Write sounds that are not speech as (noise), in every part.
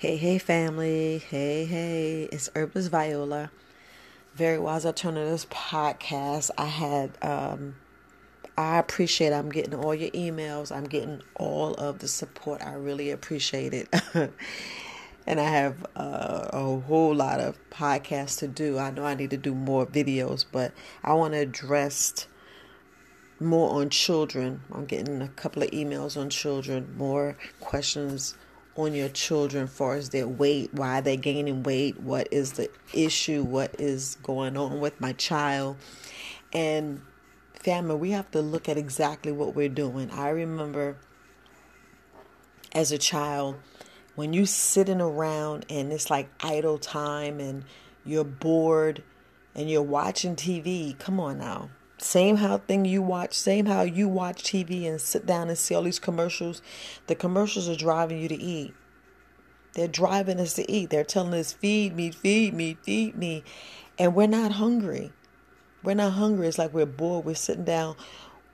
Hey, hey, family. Hey, hey. It's Herbalist Viola. Very Wise Alternatives podcast. I had, um, I appreciate I'm getting all your emails. I'm getting all of the support. I really appreciate it. (laughs) and I have uh, a whole lot of podcasts to do. I know I need to do more videos, but I want to address more on children. I'm getting a couple of emails on children, more questions on your children as far as their weight, why they're gaining weight, what is the issue, what is going on with my child. And family, we have to look at exactly what we're doing. I remember as a child when you sitting around and it's like idle time and you're bored and you're watching TV, come on now. Same how thing you watch, same how you watch TV and sit down and see all these commercials. The commercials are driving you to eat. They're driving us to eat. They're telling us, feed me, feed me, feed me. And we're not hungry. We're not hungry. It's like we're bored. We're sitting down.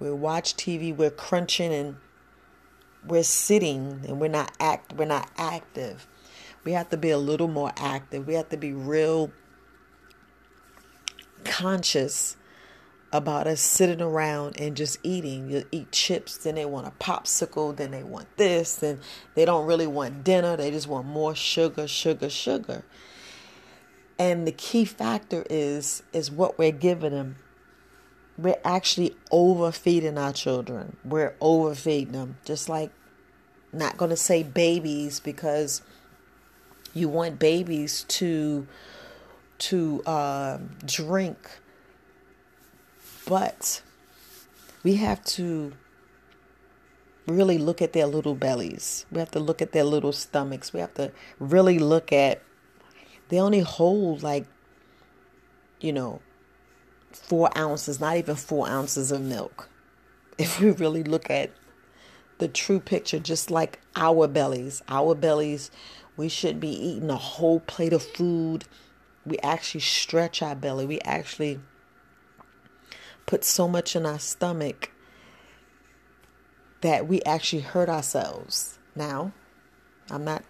We watch TV. We're crunching and we're sitting and we're not act we're not active. We have to be a little more active. We have to be real conscious about us sitting around and just eating. You eat chips, then they want a popsicle, then they want this, and they don't really want dinner. They just want more sugar, sugar, sugar. And the key factor is is what we're giving them. We're actually overfeeding our children. We're overfeeding them. Just like not going to say babies because you want babies to to uh, drink but we have to really look at their little bellies. We have to look at their little stomachs. We have to really look at they only hold like, you know, four ounces, not even four ounces of milk. (laughs) If we really look at the true picture, just like our bellies, our bellies, we should be eating a whole plate of food. We actually stretch our belly. We actually put so much in our stomach that we actually hurt ourselves. Now, I'm not.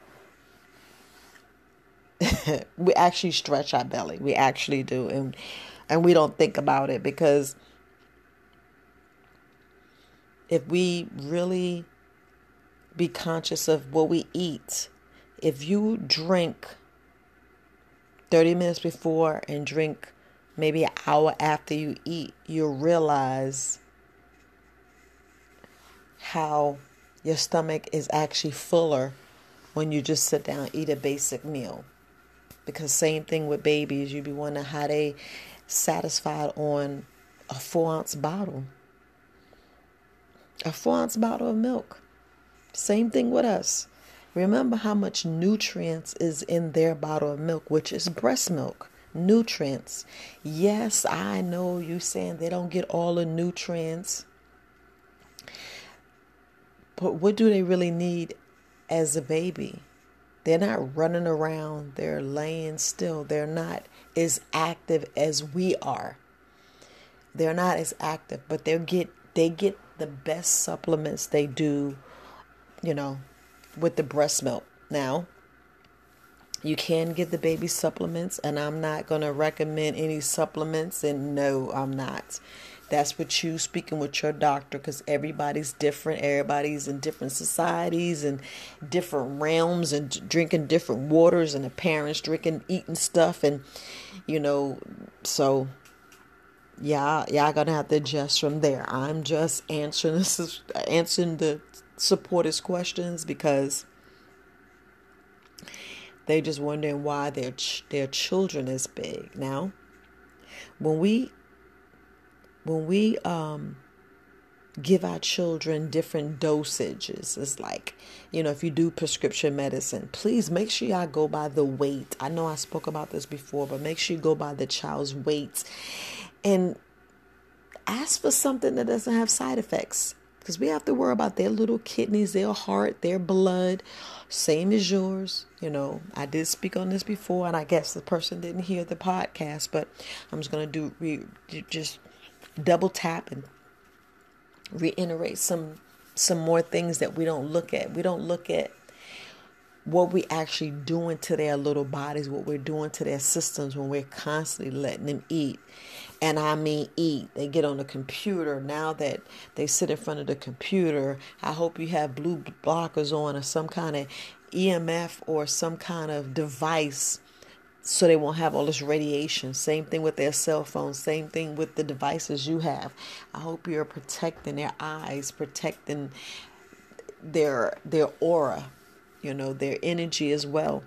(laughs) we actually stretch our belly. We actually do, and and we don't think about it because if we really be conscious of what we eat, if you drink 30 minutes before and drink maybe an hour after you eat, you'll realize how your stomach is actually fuller when you just sit down eat a basic meal. Because same thing with babies, you'd be wondering how they satisfied on a four ounce bottle. A four ounce bottle of milk. Same thing with us. Remember how much nutrients is in their bottle of milk, which is breast milk nutrients. Yes, I know you saying they don't get all the nutrients. But what do they really need as a baby? They're not running around, they're laying still. They're not as active as we are. They're not as active, but they get they get the best supplements they do, you know, with the breast milk. Now, you can get the baby supplements, and I'm not going to recommend any supplements. And no, I'm not. That's what you speaking with your doctor because everybody's different. Everybody's in different societies and different realms and drinking different waters, and the parents drinking, eating stuff, and you know, so yeah, y'all gonna have to adjust from there. I'm just answering (laughs) answering the supporters' questions because they're just wondering why their ch- their children is big. Now, when we when we um give our children different dosages. It's like, you know, if you do prescription medicine, please make sure y'all go by the weight. I know I spoke about this before, but make sure you go by the child's weight and ask for something that doesn't have side effects because we have to worry about their little kidneys, their heart, their blood, same as yours. You know, I did speak on this before, and I guess the person didn't hear the podcast, but I'm just gonna do re, just double tap and reiterate some some more things that we don't look at. We don't look at what we actually doing to their little bodies, what we're doing to their systems when we're constantly letting them eat. And I mean eat. They get on the computer. Now that they sit in front of the computer, I hope you have blue blockers on or some kind of EMF or some kind of device so they won't have all this radiation. Same thing with their cell phones, same thing with the devices you have. I hope you're protecting their eyes, protecting their their aura you know, their energy as well.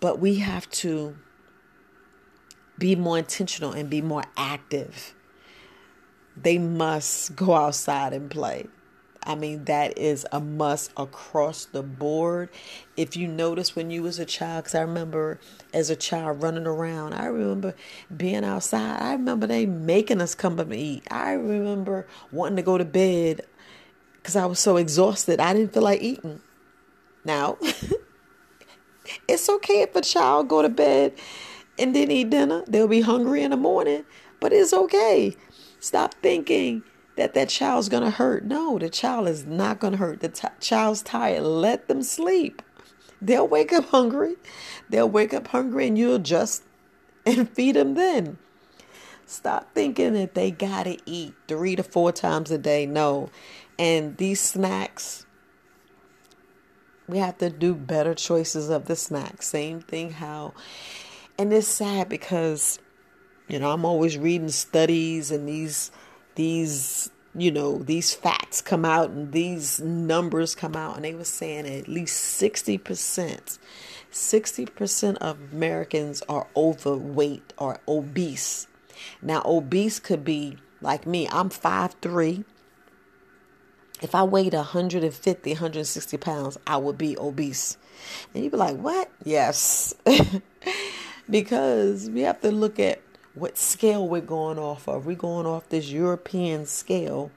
But we have to be more intentional and be more active. They must go outside and play. I mean, that is a must across the board. If you notice when you was a child, because I remember as a child running around, I remember being outside. I remember they making us come up and eat. I remember wanting to go to bed because I was so exhausted. I didn't feel like eating. Now, (laughs) it's okay if a child go to bed and then eat dinner. They'll be hungry in the morning, but it's okay. Stop thinking that that child's going to hurt. No, the child is not going to hurt. The t- child's tired. Let them sleep. They'll wake up hungry. They'll wake up hungry and you'll just and feed them then. Stop thinking that they got to eat three to four times a day. No. And these snacks, we have to do better choices of the snacks. Same thing how and it's sad because you know, I'm always reading studies and these these you know, these facts come out and these numbers come out and they were saying at least 60% 60% of Americans are overweight or obese. Now obese could be like me. I'm 5'3 if I weighed 150, 160 pounds, I would be obese. And you'd be like, what? Yes. (laughs) because we have to look at what scale we're going off of. We're going off this European scale,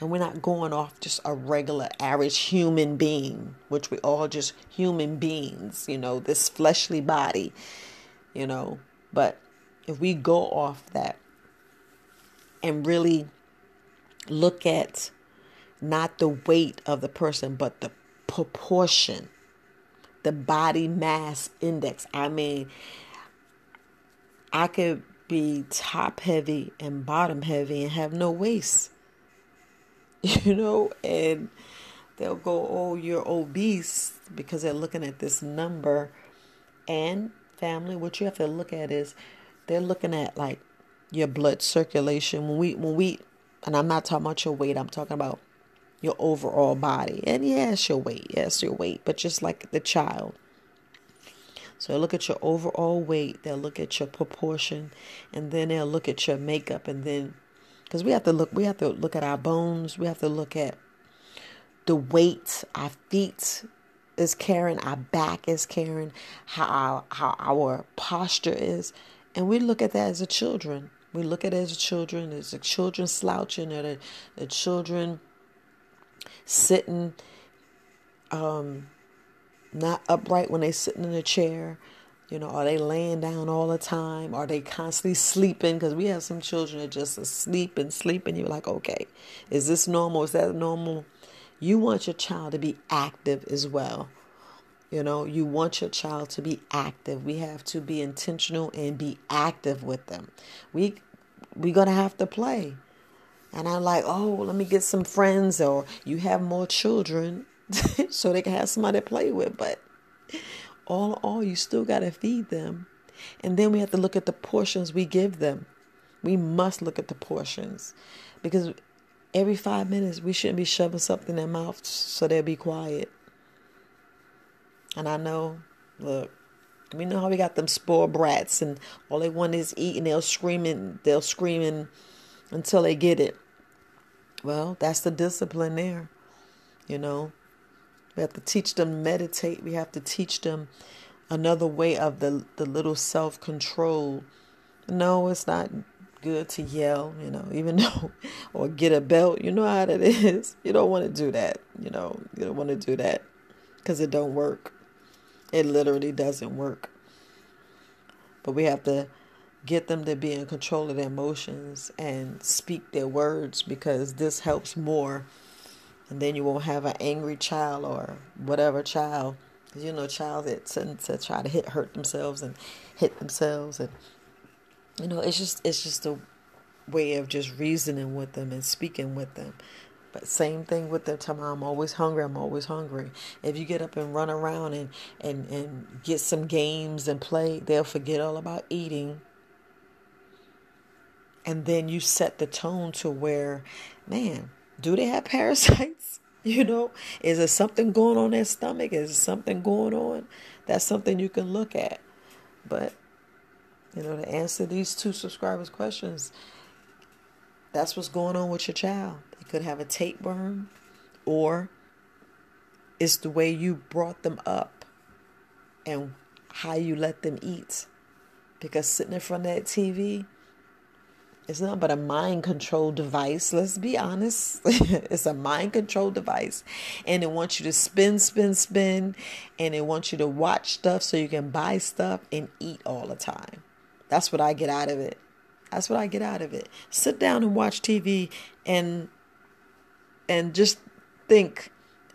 and we're not going off just a regular, average human being, which we all just human beings, you know, this fleshly body, you know. But if we go off that and really look at not the weight of the person, but the proportion, the body mass index. I mean, I could be top heavy and bottom heavy and have no waist, (laughs) you know, and they'll go, Oh, you're obese because they're looking at this number. And family, what you have to look at is they're looking at like your blood circulation. When we, when we, and I'm not talking about your weight, I'm talking about your overall body. And yes, your weight, yes, your weight, but just like the child. So they'll look at your overall weight, they'll look at your proportion, and then they'll look at your makeup, and then because we have to look, we have to look at our bones, we have to look at the weight, our feet is carrying, our back is carrying, how our, how our posture is, and we look at that as a children. We look at it as children, as the children slouching, or the, the children sitting um, not upright when they sitting in a chair. You know, are they laying down all the time? Are they constantly sleeping? Because we have some children that just asleep and sleep, and you're like, okay, is this normal? Is that normal? You want your child to be active as well. You know, you want your child to be active. We have to be intentional and be active with them. We we're gonna have to play. And I'm like, oh, let me get some friends, or you have more children (laughs) so they can have somebody to play with. But all in all, you still got to feed them. And then we have to look at the portions we give them. We must look at the portions because every five minutes we shouldn't be shoving something in their mouth so they'll be quiet. And I know, look, we know how we got them spoiled brats and all they want is eat and they'll screaming, they'll screaming until they get it. Well, that's the discipline there. You know, we have to teach them meditate. We have to teach them another way of the the little self control. No, it's not good to yell, you know, (laughs) even though, or get a belt. You know how that (laughs) is. You don't want to do that. You know, you don't want to do that because it don't work. It literally doesn't work. But we have to get them to be in control of their emotions and speak their words because this helps more And then you won't have an angry child or whatever child. You know, child that tends to try to hit, hurt themselves and hit themselves. And, you know, it's just, it's just a way of just reasoning with them and speaking with them. But same thing with them telling I'm always hungry, I'm always hungry. If you get up and run around and, and, and get some games and play, they'll forget all about eating. And then you set the tone to where, man, do they have (laughs) parasites? You know, is there something going on in their stomach? Is something going on? That's something you can look at. But, you know, to answer these two subscribers' questions, that's what's going on with your child. They could have a tapeworm, or it's the way you brought them up and how you let them eat. Because sitting in front of that TV, it's not but a mind control device. Let's be honest. (laughs) it's a mind control device. And it wants you to spin, spin, spin. And it wants you to watch stuff so you can buy stuff and eat all the time. That's what I get out of it. That's what I get out of it. Sit down and watch TV and and just think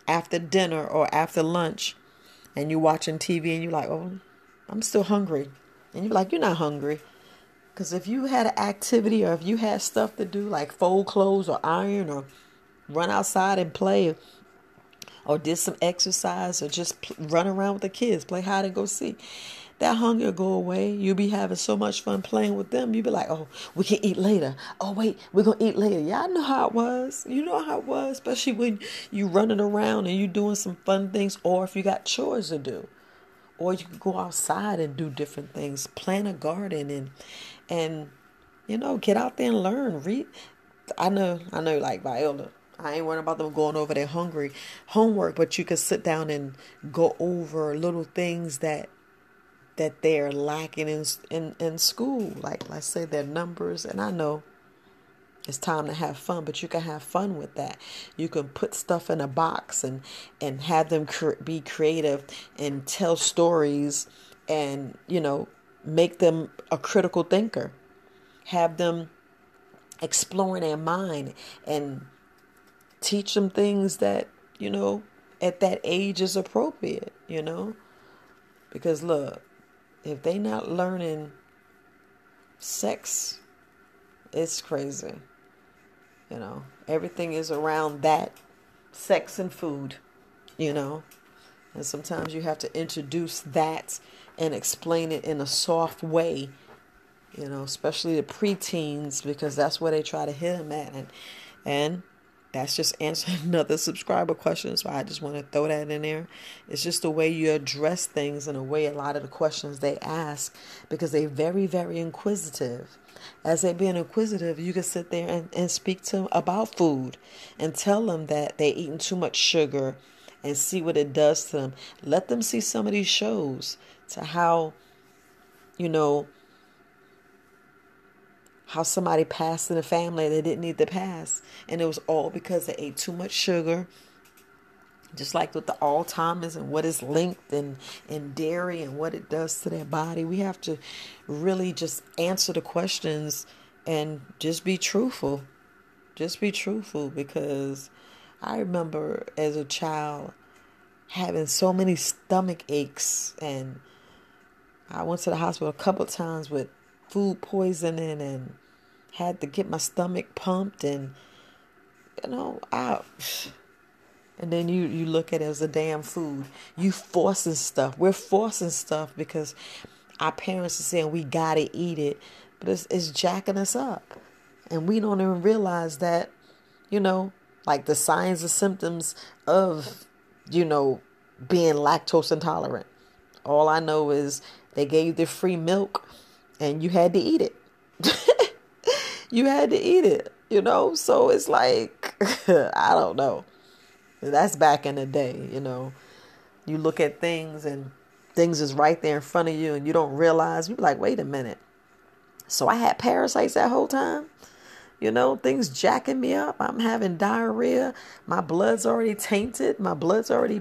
after dinner or after lunch and you're watching TV and you're like, "Oh, I'm still hungry." And you're like, "You're not hungry." Cuz if you had an activity or if you had stuff to do like fold clothes or iron or run outside and play or did some exercise or just run around with the kids, play hide and go seek that hunger will go away. You'll be having so much fun playing with them. You'll be like, oh, we can eat later. Oh, wait, we're going to eat later. Y'all know how it was. You know how it was, especially when you running around and you doing some fun things or if you got chores to do. Or you can go outside and do different things, plant a garden and, and, you know, get out there and learn. Read. I know, I know, like Viola. I ain't worrying about them going over their hungry homework, but you can sit down and go over little things that that they're lacking in, in, in school. Like, let's say their numbers. And I know it's time to have fun, but you can have fun with that. You can put stuff in a box and, and have them cre- be creative and tell stories and, you know, make them a critical thinker. Have them exploring their mind and teach them things that, you know, at that age is appropriate, you know? Because look, if they not learning sex, it's crazy. You know, everything is around that sex and food, you know. And sometimes you have to introduce that and explain it in a soft way, you know, especially the preteens because that's where they try to hit them at. And, and that's just answering (laughs) another subscriber question. So I just want to throw that in there. It's just the way you address things and the way a lot of the questions they ask because they're very, very inquisitive. As they being inquisitive, you can sit there and, and speak to them about food and tell them that they're eating too much sugar and see what it does to them. Let them see some of these shows to how, you know, how somebody passed in a family they didn't need to pass. And it was all because they ate too much sugar. Just like with the Alzheimer's and what is linked in, in dairy and what it does to their body. We have to really just answer the questions and just be truthful. Just be truthful because I remember as a child having so many stomach aches and I went to the hospital a couple times with food poisoning and had to get my stomach pumped and you know I and then you you look at it as a damn food. You forcing stuff. We're forcing stuff because our parents are saying we gotta eat it but it's, it's jacking us up. And we don't even realize that you know like the signs and symptoms of you know being lactose intolerant. All i know is they gave the free milk and you had to eat it. (laughs) you had to eat it, you know? So it's like, (laughs) I don't know. That's back in the day, you know. You look at things and things is right there in front of you and you don't realize. You're like, wait a minute. So I had parasites that whole time? You know, things jacking me up. I'm having diarrhea. My blood's already tainted. My blood's already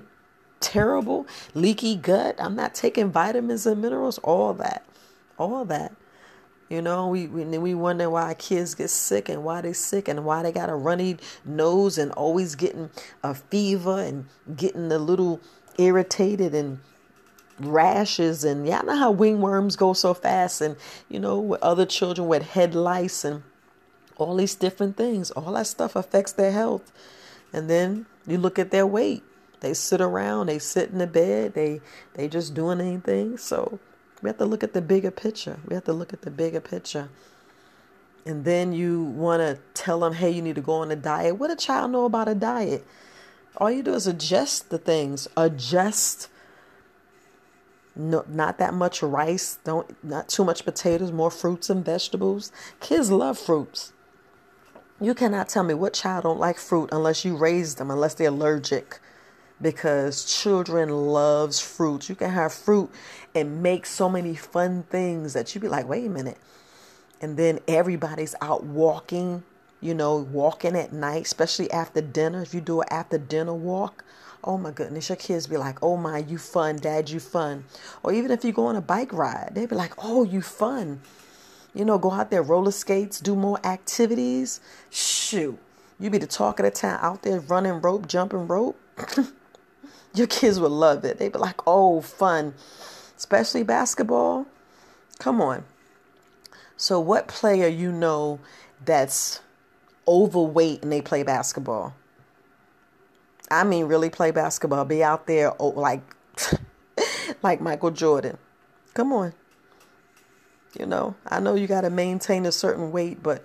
terrible. Leaky gut. I'm not taking vitamins and minerals. All that all that. You know, we, we we wonder why kids get sick and why they sick and why they got a runny nose and always getting a fever and getting a little irritated and rashes and y'all know how ringworms go so fast and you know with other children with head lice and all these different things all that stuff affects their health and then you look at their weight they sit around they sit in the bed they they just doing anything so we have to look at the bigger picture. We have to look at the bigger picture. And then you want to tell them hey you need to go on a diet. What a child know about a diet? All you do is adjust the things. Adjust. No, not that much rice, don't not too much potatoes, more fruits and vegetables. Kids love fruits. You cannot tell me what child don't like fruit unless you raise them, unless they're allergic. Because children loves fruits. You can have fruit and make so many fun things that you be like, wait a minute. And then everybody's out walking, you know, walking at night, especially after dinner. If you do an after dinner walk, Oh my goodness, your kids be like, oh my, you fun, dad, you fun. Or even if you go on a bike ride, they be like, oh, you fun. You know, go out there, roller skates, do more activities. Shoot, you be the talk of the town out there running rope, jumping rope. (laughs) your kids would love it. They'd be like, oh, fun. Especially basketball. Come on. So, what player you know that's overweight and they play basketball? I mean, really play basketball, be out there oh, like, (laughs) like Michael Jordan. Come on. You know, I know you got to maintain a certain weight, but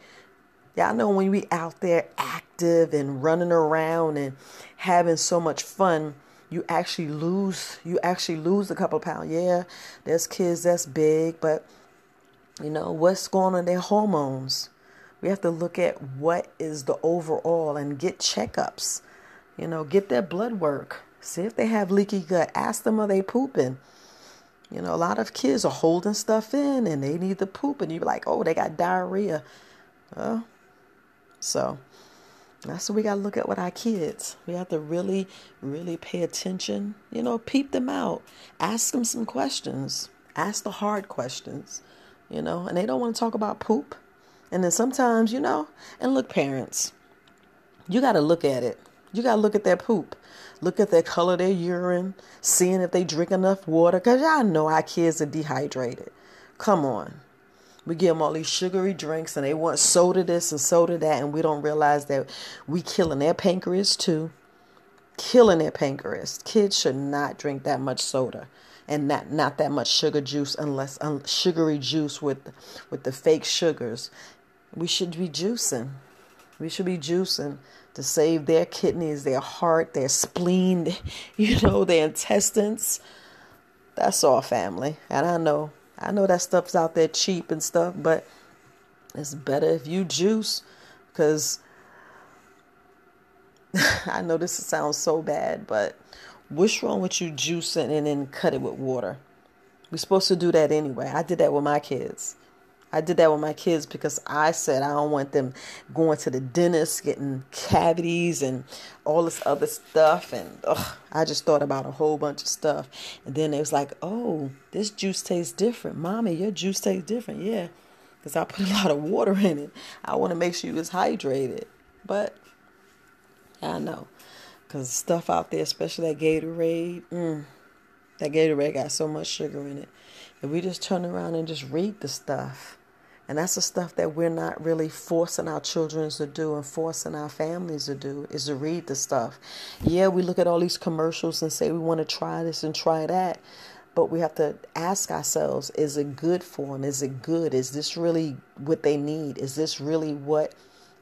y'all know when we out there active and running around and having so much fun, you actually lose. You actually lose a couple pounds. Yeah, there's kids that's big, but you know what's going on in their hormones. We have to look at what is the overall and get checkups you know, get their blood work. See if they have leaky gut. Ask them are they pooping. You know, a lot of kids are holding stuff in and they need to poop, and you're like, oh, they got diarrhea. Well, so that's what we got to look at with our kids. We have to really, really pay attention. You know, peep them out. Ask them some questions. Ask the hard questions. You know, and they don't want to talk about poop. And then sometimes, you know, and look, parents, you got to look at it. You got to look at their poop. Look at their color, their urine, seeing if they drink enough water. Because y'all know our kids are dehydrated. Come on. We give them all these sugary drinks and they want soda this and soda that. And we don't realize that we killing their pancreas too. Killing their pancreas. Kids should not drink that much soda and not not that much sugar juice unless um, sugary juice with with the fake sugars. We should be juicing. We should be juicing to save their kidneys, their heart, their spleen, (laughs) you know, their intestines. That's all family. And I know, I know that stuff's out there cheap and stuff, but it's better if you juice because (laughs) I know this sounds so bad, but what's wrong with you juicing and then cut it with water? We're supposed to do that anyway. I did that with my kids. I did that with my kids because I said I don't want them going to the dentist, getting cavities and all this other stuff. And ugh, I just thought about a whole bunch of stuff. And then it was like, oh, this juice tastes different. Mommy, your juice tastes different. Yeah, because I put a (laughs) lot of water in it. I want to make sure you was hydrated. But I know. Because stuff out there, especially that Gatorade, mm, that Gatorade got so much sugar in it. If we just turn around and just read the stuff, and that's the stuff that we're not really forcing our children to do and forcing our families to do is to read the stuff. Yeah, we look at all these commercials and say we want to try this and try that. But we have to ask ourselves, is it good for them? Is it good? Is this really what they need? Is this really what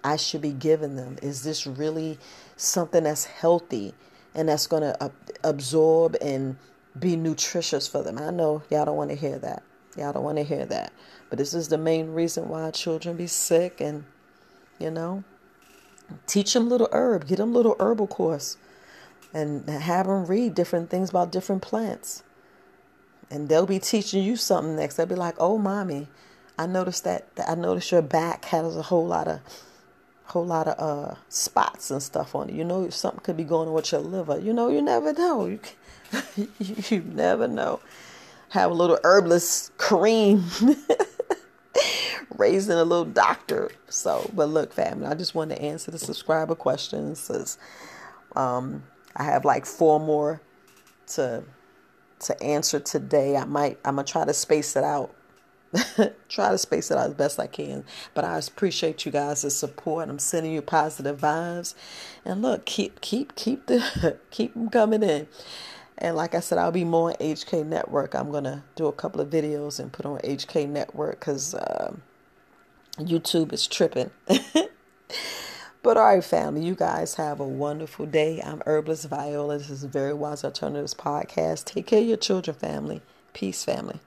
I should be giving them? Is this really something that's healthy and that's going to absorb and be nutritious for them? I know y'all don't want to hear that. Y'all don't want to hear that. But this is the main reason why children be sick and, you know, teach them little herb, get them little herbal course and have them read different things about different plants. And they'll be teaching you something next. They'll be like, "Oh, mommy, I noticed that I noticed your back has a whole lot of whole lot of uh, spots and stuff on it. You know, something could be going on with your liver. You know, you never know. You, (laughs) you never know. Have a little herbalist cream (laughs) raising a little doctor. So, but look, family, I just wanted to answer the subscriber questions. Cause, um, I have like four more to to answer today. I might I'm gonna try to space it out. (laughs) try to space it out as best I can. But I appreciate you guys' support. I'm sending you positive vibes. And look, keep keep keep the (laughs) keep them coming in. And like I said, I'll be more on HK Network. I'm gonna do a couple of videos and put on HK Network because um, YouTube is tripping. (laughs) But all right, family, you guys have a wonderful day. I'm Herbalist Viola. This is Very Wise Alternatives Podcast. Take care of your children, family. Peace, family.